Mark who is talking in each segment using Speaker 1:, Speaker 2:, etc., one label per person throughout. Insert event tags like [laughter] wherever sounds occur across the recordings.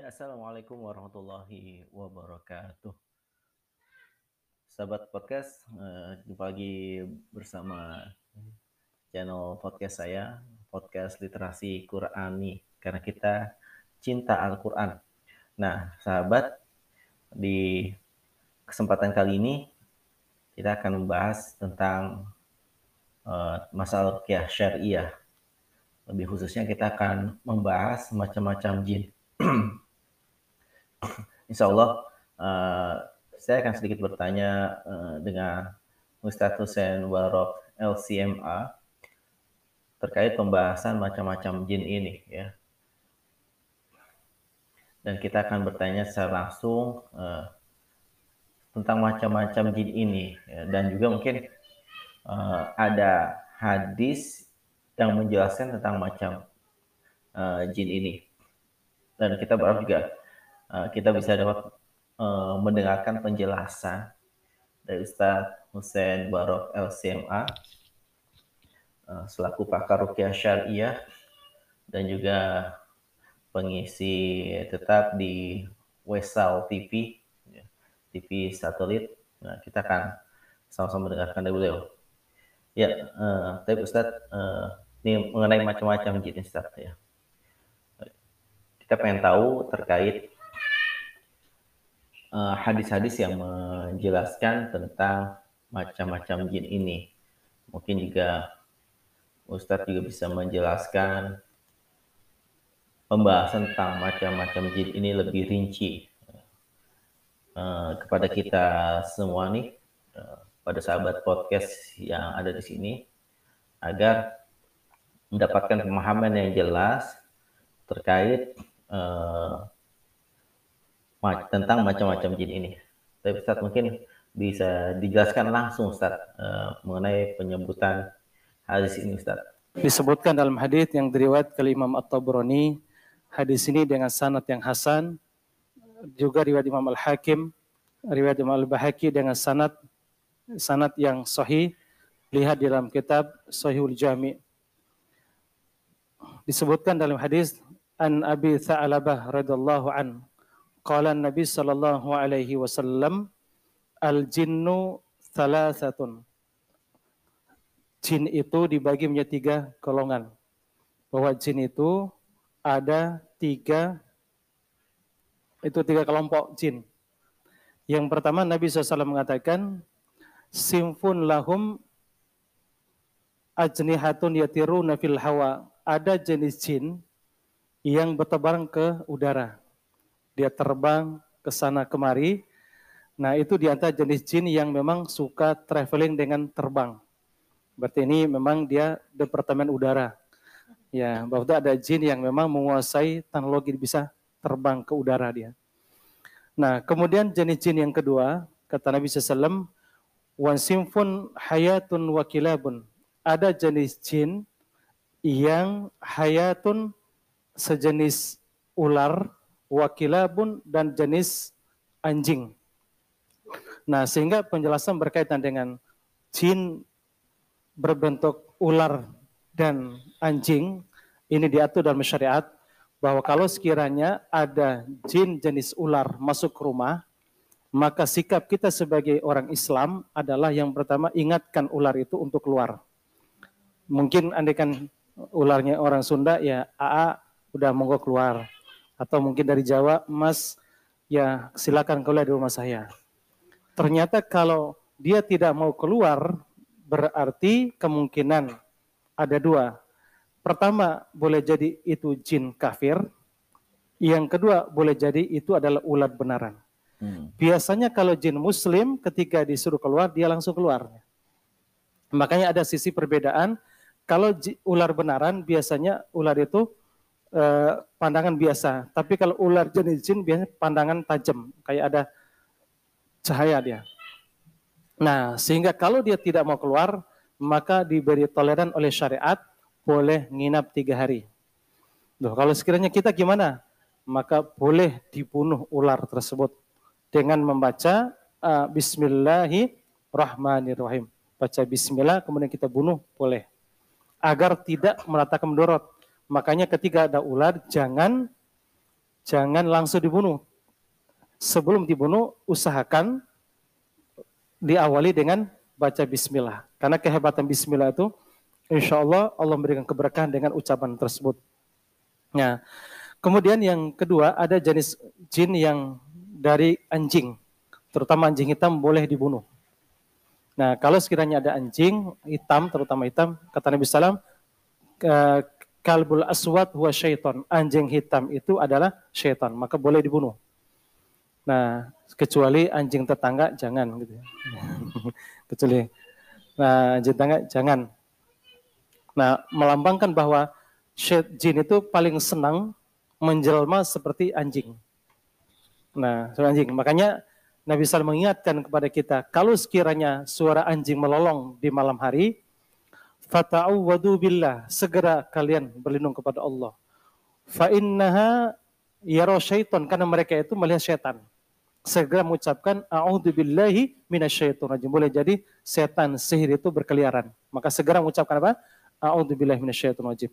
Speaker 1: Ya, Assalamualaikum warahmatullahi wabarakatuh. Sahabat podcast, uh, jumpa lagi bersama channel podcast saya, podcast literasi Qurani, karena kita cinta Al-Quran. Nah, sahabat, di kesempatan kali ini kita akan membahas tentang uh, masalah rukyah syariah. Lebih khususnya kita akan membahas macam-macam jin [clears throat] Insya Allah uh, saya akan sedikit bertanya uh, dengan Ustadz Hussein Warok LCMA terkait pembahasan macam-macam jin ini ya. Dan kita akan bertanya secara langsung uh, tentang macam-macam jin ini ya. dan juga mungkin uh, ada hadis yang menjelaskan tentang macam uh, jin ini dan kita berharap juga uh, kita bisa dapat uh, mendengarkan penjelasan dari Ustaz Hussein Barok LCMA uh, selaku pakar rukyah syariah dan juga pengisi tetap di Wesal TV ya, TV satelit. Nah, kita akan sama-sama mendengarkan dari beliau. Ya uh, tapi Ustaz uh, ini mengenai macam-macam jenis Ustaz ya. Kita pengen tahu terkait eh, hadis-hadis uh, yang menjelaskan tentang macam-macam jin ini. Mungkin juga Ustadz juga bisa menjelaskan pembahasan tentang macam-macam jin ini lebih rinci uh, kepada kita semua nih, uh, pada sahabat podcast yang ada di sini, agar mendapatkan pemahaman yang jelas terkait uh, tentang macam-macam jin ini. Tapi Ustaz mungkin bisa dijelaskan langsung Ustaz uh, mengenai penyebutan hadis ini Ustaz.
Speaker 2: Disebutkan dalam hadis yang diriwayat ke Imam At-Tabrani, hadis ini dengan sanad yang hasan, juga riwayat Imam Al-Hakim, riwayat Imam Al-Bahaki dengan sanad sanad yang sahih, lihat dalam kitab Sahihul Jami. Disebutkan dalam hadis an Abi Tha'labah radhiyallahu an qala Nabi sallallahu alaihi wasallam al jinnu thalathatun jin itu dibagi menjadi tiga golongan. Bahwa jin itu ada tiga itu tiga kelompok jin. Yang pertama Nabi SAW mengatakan simfun lahum ajnihatun yatiruna fil hawa. Ada jenis jin yang bertebaran ke udara. Dia terbang ke sana kemari. Nah, itu di antara jenis jin yang memang suka traveling dengan terbang. Berarti ini memang dia departemen udara. Ya, bahwa ada jin yang memang menguasai teknologi bisa terbang ke udara dia. Nah, kemudian jenis jin yang kedua, kata Nabi SAW, wan simfun hayatun wakilabun. Ada jenis jin yang hayatun sejenis ular, wakilabun, dan jenis anjing. Nah, sehingga penjelasan berkaitan dengan jin berbentuk ular dan anjing, ini diatur dalam syariat, bahwa kalau sekiranya ada jin jenis ular masuk ke rumah, maka sikap kita sebagai orang Islam adalah yang pertama ingatkan ular itu untuk keluar. Mungkin andaikan ularnya orang Sunda ya AA udah monggo keluar. Atau mungkin dari Jawa, Mas, ya silakan keluar di rumah saya. Ternyata kalau dia tidak mau keluar, berarti kemungkinan ada dua. Pertama, boleh jadi itu jin kafir. Yang kedua, boleh jadi itu adalah ulat benaran. Hmm. Biasanya kalau jin muslim ketika disuruh keluar, dia langsung keluar. Makanya ada sisi perbedaan. Kalau ular benaran, biasanya ular itu eh, pandangan biasa. Tapi kalau ular jenis jin biasanya pandangan tajam, kayak ada cahaya dia. Nah, sehingga kalau dia tidak mau keluar, maka diberi toleran oleh syariat, boleh nginap tiga hari. Loh, kalau sekiranya kita gimana? Maka boleh dibunuh ular tersebut dengan membaca uh, Bismillahirrahmanirrahim. Baca Bismillah, kemudian kita bunuh, boleh. Agar tidak meratakan mendorot. Makanya ketika ada ular jangan jangan langsung dibunuh. Sebelum dibunuh, usahakan diawali dengan baca bismillah. Karena kehebatan bismillah itu, insya Allah Allah memberikan keberkahan dengan ucapan tersebut. Nah, kemudian yang kedua ada jenis jin yang dari anjing, terutama anjing hitam boleh dibunuh. Nah, kalau sekiranya ada anjing hitam, terutama hitam, kata Nabi Sallam, kalbul aswad huwa syaiton. Anjing hitam itu adalah syaitan, maka boleh dibunuh. Nah, kecuali anjing tetangga jangan gitu. Ya. [laughs] kecuali nah anjing tetangga jangan. Nah, melambangkan bahwa jin itu paling senang menjelma seperti anjing. Nah, seperti anjing. Makanya Nabi SAW mengingatkan kepada kita, kalau sekiranya suara anjing melolong di malam hari, fata'awwadu billah, segera kalian berlindung kepada Allah. Fa innaha yaro syaitan, karena mereka itu melihat syaitan. Segera mengucapkan, a'udhu billahi minasyaitan rajim. Boleh jadi setan sihir itu berkeliaran. Maka segera mengucapkan apa? A'udhu billahi minasyaitan rajim.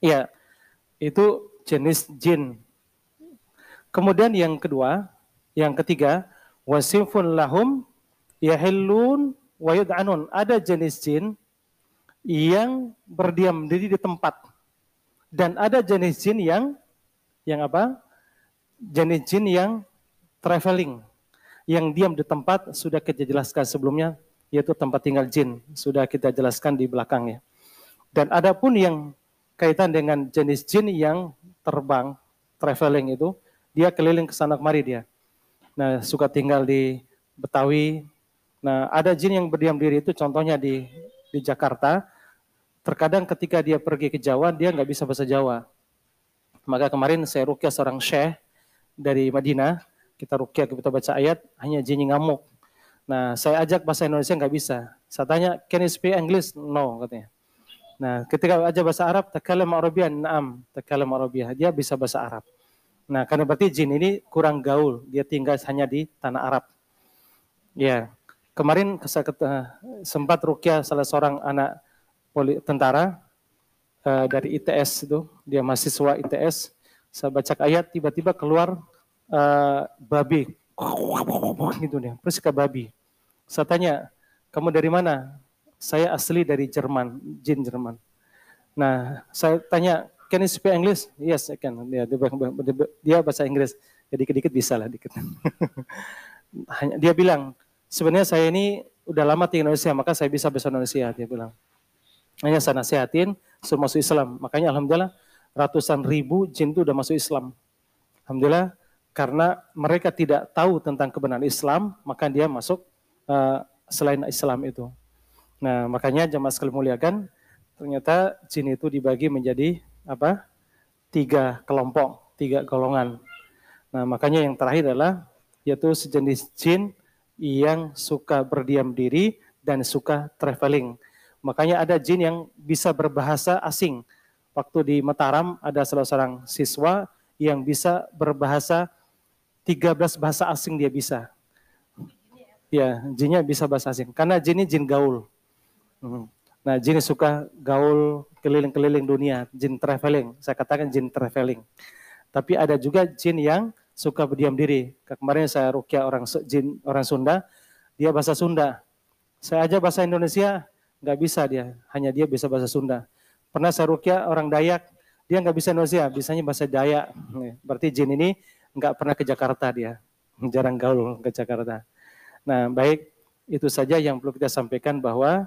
Speaker 2: Ya, itu jenis jin. Kemudian yang kedua, yang ketiga, wasimfun lahum yahillun wa yud'anun. Ada jenis jin yang berdiam diri di tempat. Dan ada jenis jin yang yang apa? Jenis jin yang traveling. Yang diam di tempat sudah kita jelaskan sebelumnya yaitu tempat tinggal jin. Sudah kita jelaskan di belakangnya. Dan ada pun yang kaitan dengan jenis jin yang terbang, traveling itu, dia keliling ke sana kemari dia. Nah, suka tinggal di Betawi. Nah, ada jin yang berdiam diri itu contohnya di di Jakarta. Terkadang ketika dia pergi ke Jawa, dia nggak bisa bahasa Jawa. Maka kemarin saya rukyah seorang syekh dari Madinah. Kita rukyah, kita baca ayat, hanya jin ngamuk. Nah, saya ajak bahasa Indonesia nggak bisa. Saya tanya, can you speak English? No, katanya. Nah, ketika aja bahasa Arab, takalam Arabian, naam, takalam Arabiah. Dia bisa bahasa Arab. Nah, karena berarti jin ini kurang gaul, dia tinggal hanya di tanah Arab. Ya, kemarin saya sempat rukyah salah seorang anak poli, tentara uh, dari ITS itu, dia mahasiswa ITS. Saya baca ayat, tiba-tiba keluar uh, babi, gitu dia, persis ke babi. Saya tanya, kamu dari mana? Saya asli dari Jerman, jin Jerman. Nah, saya tanya, can you speak English? Yes, I can. Dia, dia, dia bahasa Inggris. Ya dikit-dikit bisa lah, dikit. [laughs] Hanya dia bilang, sebenarnya saya ini udah lama tinggal di Indonesia, maka saya bisa bahasa Indonesia. Dia bilang. Hanya saya nasihatin, suruh masuk Islam. Makanya Alhamdulillah, ratusan ribu jin itu udah masuk Islam. Alhamdulillah, karena mereka tidak tahu tentang kebenaran Islam, maka dia masuk uh, selain Islam itu. Nah, makanya jamaah sekali muliakan, ternyata jin itu dibagi menjadi apa? Tiga kelompok, tiga golongan. Nah, makanya yang terakhir adalah yaitu sejenis jin yang suka berdiam diri dan suka traveling. Makanya ada jin yang bisa berbahasa asing. Waktu di Mataram ada salah seorang siswa yang bisa berbahasa 13 bahasa asing dia bisa. Ya, jinnya bisa bahasa asing. Karena jin ini jin gaul. Hmm. Nah, jin suka gaul keliling-keliling dunia, jin traveling. Saya katakan jin traveling. Tapi ada juga jin yang suka berdiam diri. Kemarin saya rukyah orang jin orang Sunda, dia bahasa Sunda. Saya aja bahasa Indonesia nggak bisa dia, hanya dia bisa bahasa Sunda. Pernah saya rukyah orang Dayak, dia nggak bisa Indonesia, bisanya bahasa Dayak. Berarti jin ini nggak pernah ke Jakarta dia, [laughs] jarang gaul ke Jakarta. Nah baik, itu saja yang perlu kita sampaikan bahwa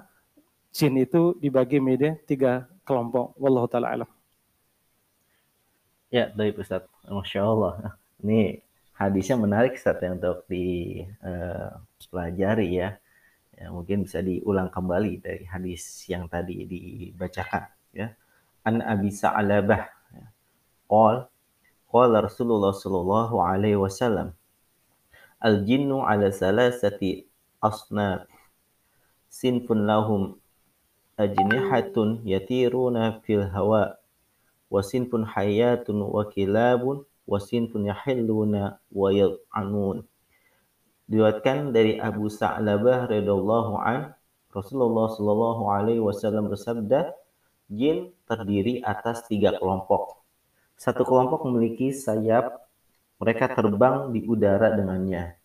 Speaker 2: jin itu dibagi menjadi tiga kelompok. Wallahu taala alam.
Speaker 1: Ya, baik Ustaz. Masya Allah. Ini hadisnya menarik Ustaz ya untuk dipelajari uh, ya. ya. Mungkin bisa diulang kembali dari hadis yang tadi dibacakan ya. An Abi Sa'labah. Ya. Qal Qala Rasulullah sallallahu alaihi wasallam Al jinnu ala salasati asnaf sinfun lahum ajnihatun yatiruna fil hawa wa sinfun hayatun wa kilabun wa sinfun yahilluna wa yal'anun diriwayatkan dari Abu Sa'labah radhiyallahu an Rasulullah sallallahu alaihi wasallam bersabda jin terdiri atas tiga kelompok Satu kelompok memiliki sayap, mereka terbang di udara dengannya.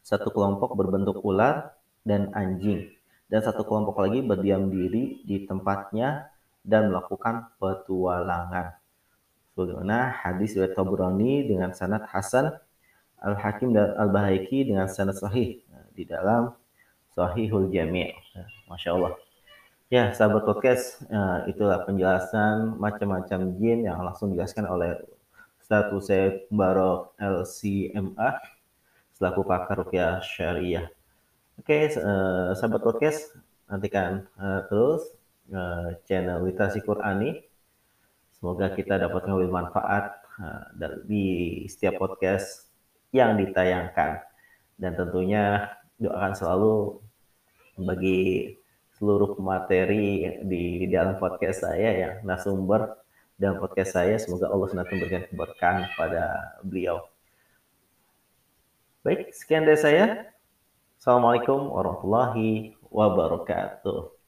Speaker 1: Satu kelompok berbentuk ular dan anjing, dan satu kelompok lagi berdiam diri di tempatnya dan melakukan petualangan. Sebagaimana hadis riwayat Tabrani dengan sanad Hasan, Al-Hakim dan Al-Bahaiki dengan sanad sahih di dalam Sahihul Jami'. Masya Allah. Ya, sahabat podcast, uh, itulah penjelasan macam-macam jin yang langsung dijelaskan oleh Ustaz Usaid Barok LCMA selaku pakar rukyah syariah. Oke, uh, sahabat podcast, nantikan uh, terus uh, channel Literasi Qurani. Semoga kita dapat mengambil manfaat uh, di setiap podcast yang ditayangkan. Dan tentunya doakan selalu bagi seluruh materi di dalam podcast saya ya nasumber dan podcast saya semoga Allah senantiasa memberikan keberkahan kepada beliau. Baik, sekian dari saya. Assalamualaikum warahmatullahi wabarakatuh.